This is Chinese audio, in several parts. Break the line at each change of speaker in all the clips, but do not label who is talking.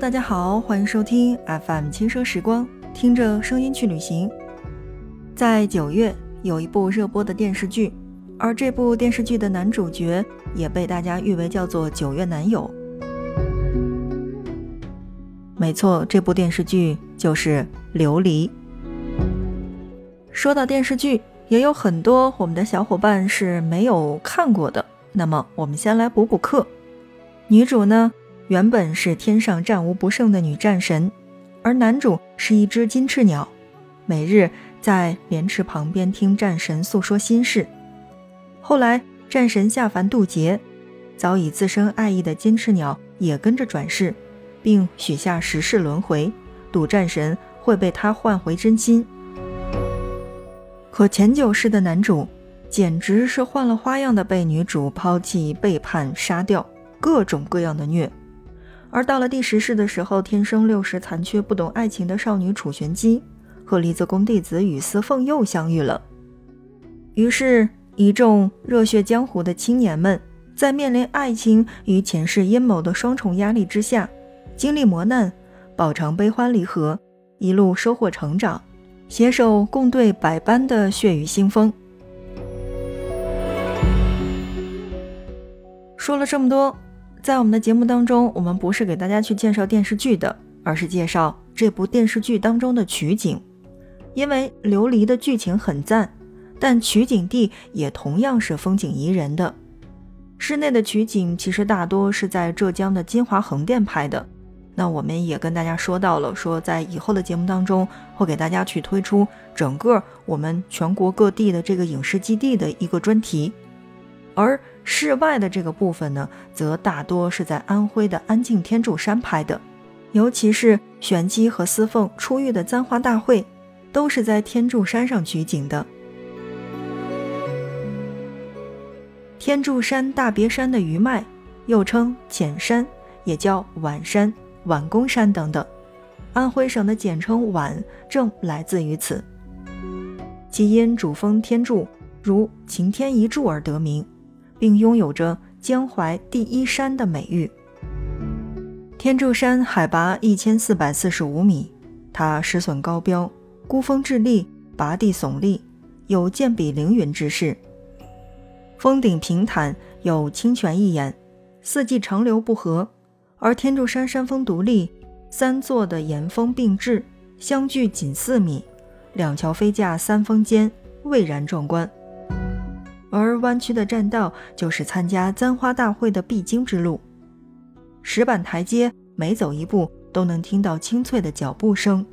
大家好，欢迎收听 FM 轻声时光，听着声音去旅行。在九月有一部热播的电视剧，而这部电视剧的男主角也被大家誉为叫做“九月男友”。没错，这部电视剧就是《琉璃》。说到电视剧，也有很多我们的小伙伴是没有看过的。那么，我们先来补补课。女主呢，原本是天上战无不胜的女战神，而男主是一只金翅鸟，每日在莲池旁边听战神诉说心事。后来，战神下凡渡劫，早已自生爱意的金翅鸟也跟着转世，并许下十世轮回，赌战神会被他换回真心。可前九世的男主，简直是换了花样的被女主抛弃、背叛、杀掉。各种各样的虐，而到了第十世的时候，天生六十残缺、不懂爱情的少女楚玄机和离泽宫弟子雨丝凤又相遇了。于是，一众热血江湖的青年们在面临爱情与前世阴谋的双重压力之下，经历磨难，饱尝悲欢离合，一路收获成长，携手共对百般的血雨腥风。说了这么多。在我们的节目当中，我们不是给大家去介绍电视剧的，而是介绍这部电视剧当中的取景。因为《琉璃》的剧情很赞，但取景地也同样是风景宜人的。室内的取景其实大多是在浙江的金华横店拍的。那我们也跟大家说到了，说在以后的节目当中会给大家去推出整个我们全国各地的这个影视基地的一个专题，而。室外的这个部分呢，则大多是在安徽的安庆天柱山拍的，尤其是玄机和司凤出狱的簪花大会，都是在天柱山上取景的。天柱山大别山的余脉，又称浅山，也叫宛山、宛公山等等，安徽省的简称宛，正来自于此。其因主峰天柱如擎天一柱而得名。并拥有着江淮第一山的美誉。天柱山海拔一千四百四十五米，它石笋高标，孤峰峙立，拔地耸立，有剑笔凌云之势。峰顶平坦，有清泉一眼，四季长流不涸。而天柱山山峰独立，三座的岩峰并峙，相距仅四米，两桥飞架三峰间，蔚然壮观。而弯曲的栈道就是参加簪花大会的必经之路，石板台阶每走一步都能听到清脆的脚步声。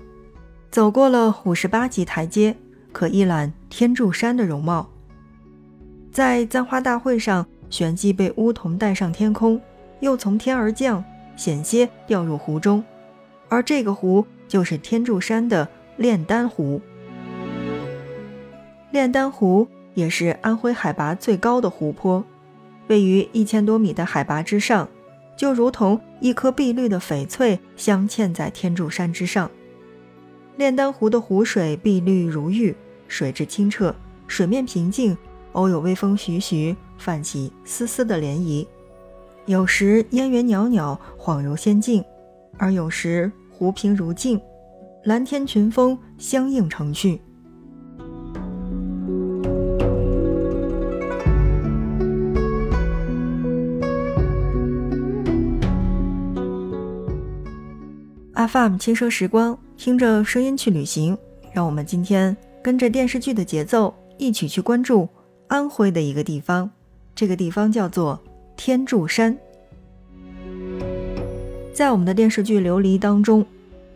走过了五十八级台阶，可一览天柱山的容貌。在簪花大会上，玄机被乌童带上天空，又从天而降，险些掉入湖中。而这个湖就是天柱山的炼丹湖。炼丹湖。也是安徽海拔最高的湖泊，位于一千多米的海拔之上，就如同一颗碧绿的翡翠镶嵌在天柱山之上。炼丹湖的湖水碧绿如玉，水质清澈，水面平静，偶有微风徐徐，泛起丝丝的涟漪。有时烟云袅袅，恍如仙境；而有时湖平如镜，蓝天群峰相映成趣。FM 轻奢时光，听着声音去旅行。让我们今天跟着电视剧的节奏，一起去关注安徽的一个地方。这个地方叫做天柱山。在我们的电视剧《琉璃》当中，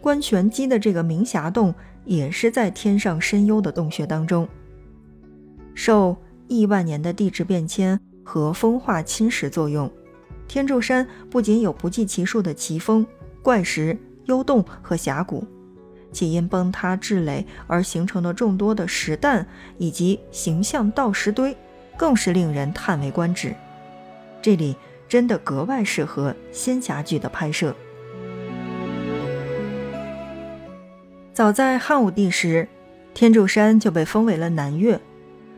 关玄机的这个明霞洞也是在天上深幽的洞穴当中。受亿万年的地质变迁和风化侵蚀作用，天柱山不仅有不计其数的奇峰怪石。幽洞和峡谷，且因崩塌质垒而形成的众多的石蛋以及形象倒石堆，更是令人叹为观止。这里真的格外适合仙侠剧的拍摄。早在汉武帝时，天柱山就被封为了南岳，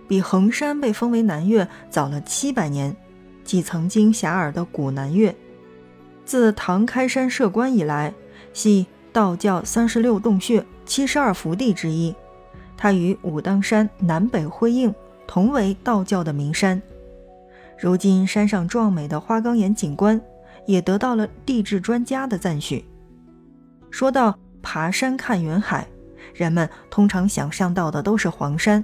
比衡山被封为南岳早了七百年，即曾经遐迩的古南岳。自唐开山设关以来。系道教三十六洞穴、七十二福地之一。它与武当山南北辉映，同为道教的名山。如今山上壮美的花岗岩景观，也得到了地质专家的赞许。说到爬山看云海，人们通常想象到的都是黄山。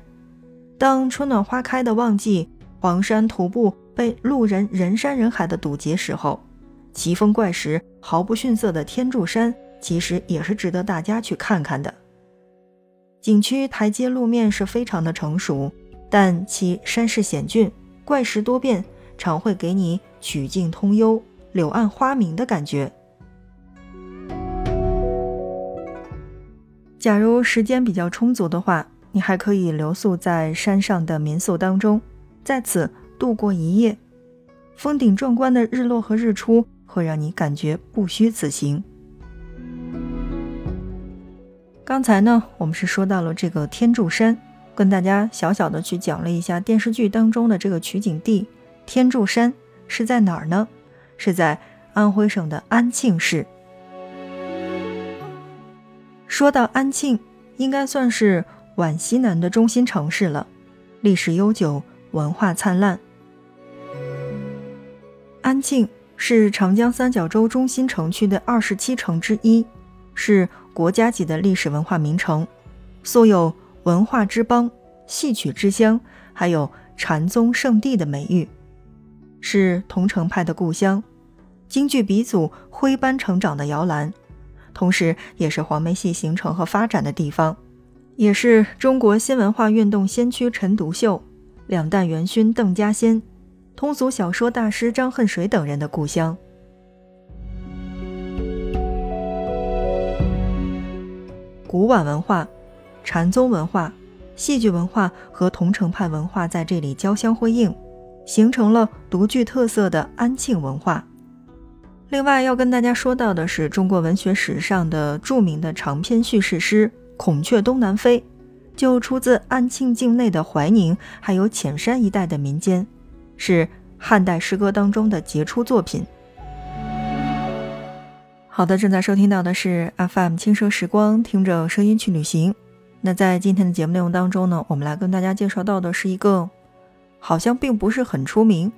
当春暖花开的旺季，黄山徒步被路人人山人海的堵截时候，奇峰怪石毫不逊色的天柱山，其实也是值得大家去看看的。景区台阶路面是非常的成熟，但其山势险峻、怪石多变，常会给你曲径通幽、柳暗花明的感觉。假如时间比较充足的话，你还可以留宿在山上的民宿当中，在此度过一夜。峰顶壮观的日落和日出会让你感觉不虚此行。刚才呢，我们是说到了这个天柱山，跟大家小小的去讲了一下电视剧当中的这个取景地天柱山是在哪儿呢？是在安徽省的安庆市。说到安庆，应该算是皖西南的中心城市了，历史悠久，文化灿烂。安庆是长江三角洲中心城区的二十七城之一，是。国家级的历史文化名城，素有“文化之邦”“戏曲之乡”还有“禅宗圣地”的美誉，是桐城派的故乡，京剧鼻祖徽班成长的摇篮，同时也是黄梅戏形成和发展的地方，也是中国新文化运动先驱陈独秀、两弹元勋邓稼先、通俗小说大师张恨水等人的故乡。古婉文化、禅宗文化、戏剧文化和桐城派文化在这里交相辉映，形成了独具特色的安庆文化。另外要跟大家说到的是，中国文学史上的著名的长篇叙事诗《孔雀东南飞》，就出自安庆境内的怀宁还有浅山一带的民间，是汉代诗歌当中的杰出作品。好的，正在收听到的是 FM 轻奢时光，听着声音去旅行。那在今天的节目内容当中呢，我们来跟大家介绍到的是一个好像并不是很出名，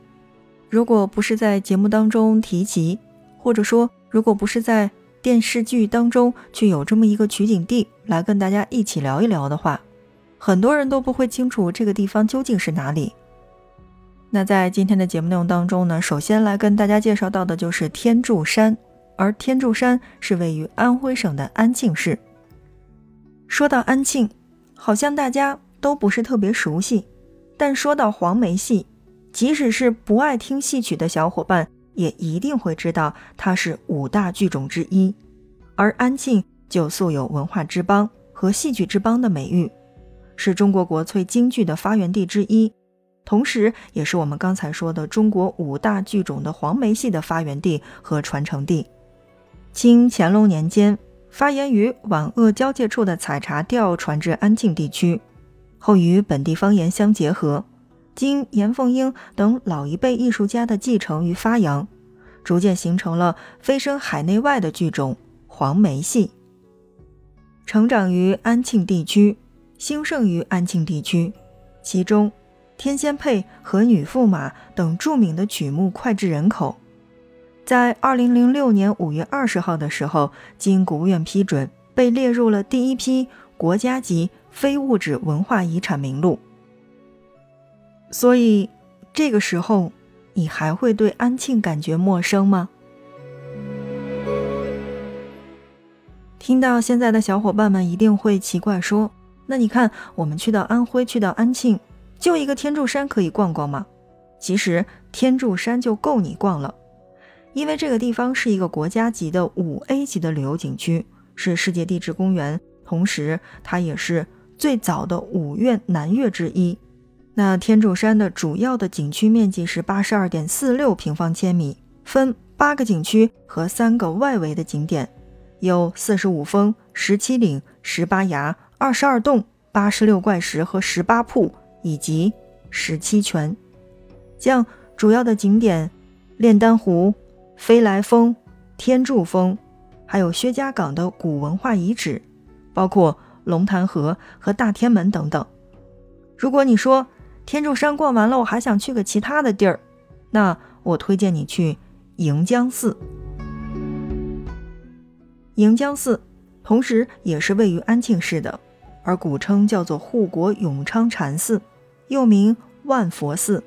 如果不是在节目当中提及，或者说如果不是在电视剧当中去有这么一个取景地来跟大家一起聊一聊的话，很多人都不会清楚这个地方究竟是哪里。那在今天的节目内容当中呢，首先来跟大家介绍到的就是天柱山。而天柱山是位于安徽省的安庆市。说到安庆，好像大家都不是特别熟悉，但说到黄梅戏，即使是不爱听戏曲的小伙伴，也一定会知道它是五大剧种之一。而安庆就素有“文化之邦”和“戏剧之邦”的美誉，是中国国粹京剧的发源地之一，同时也是我们刚才说的中国五大剧种的黄梅戏的发源地和传承地。清乾隆年间，发源于皖鄂交界处的采茶调传至安庆地区，后与本地方言相结合，经严凤英等老一辈艺术家的继承与发扬，逐渐形成了飞升海内外的剧种黄梅戏。成长于安庆地区，兴盛于安庆地区，其中《天仙配》和《女驸马》等著名的曲目脍炙人口。在二零零六年五月二十号的时候，经国务院批准，被列入了第一批国家级非物质文化遗产名录。所以，这个时候，你还会对安庆感觉陌生吗？听到现在的小伙伴们一定会奇怪说：“那你看，我们去到安徽，去到安庆，就一个天柱山可以逛逛吗？”其实，天柱山就够你逛了。因为这个地方是一个国家级的五 A 级的旅游景区，是世界地质公园，同时它也是最早的五岳南岳之一。那天柱山的主要的景区面积是八十二点四六平方千米，分八个景区和三个外围的景点，有四十五峰、十七岭、十八崖、二十二洞、八十六怪石和十八瀑，以及十七泉。将主要的景点炼丹湖。飞来峰、天柱峰，还有薛家港的古文化遗址，包括龙潭河和大天门等等。如果你说天柱山逛完了，我还想去个其他的地儿，那我推荐你去迎江寺。迎江寺同时也是位于安庆市的，而古称叫做护国永昌禅寺，又名万佛寺，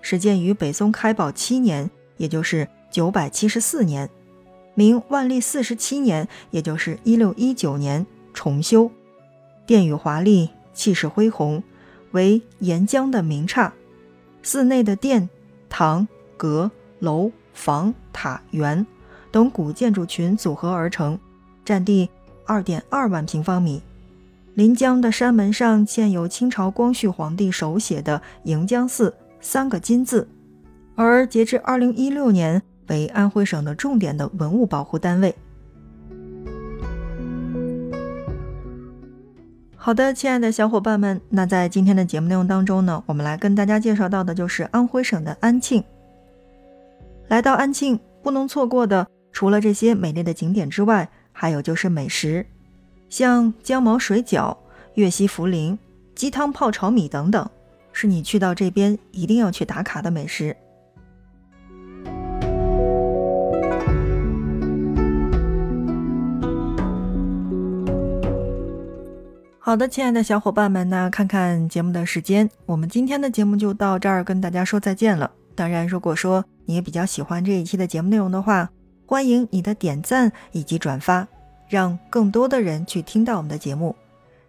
始建于北宋开宝七年，也就是九百七十四年。明万历四十七年，也就是一六一九年重修，殿宇华丽，气势恢宏，为沿江的名刹。寺内的殿、堂、阁、楼、房、塔、园等古建筑群组合而成，占地二点二万平方米。临江的山门上建有清朝光绪皇帝手写的“迎江寺”三个金字，而截至二零一六年。为安徽省的重点的文物保护单位。好的，亲爱的小伙伴们，那在今天的节目内容当中呢，我们来跟大家介绍到的就是安徽省的安庆。来到安庆，不能错过的除了这些美丽的景点之外，还有就是美食，像姜毛水饺、粤西茯苓、鸡汤泡炒米等等，是你去到这边一定要去打卡的美食。好的，亲爱的小伙伴们，那看看节目的时间，我们今天的节目就到这儿，跟大家说再见了。当然，如果说你也比较喜欢这一期的节目内容的话，欢迎你的点赞以及转发，让更多的人去听到我们的节目。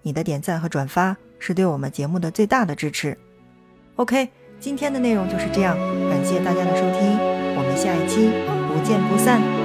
你的点赞和转发是对我们节目的最大的支持。OK，今天的内容就是这样，感谢大家的收听，我们下一期不见不散。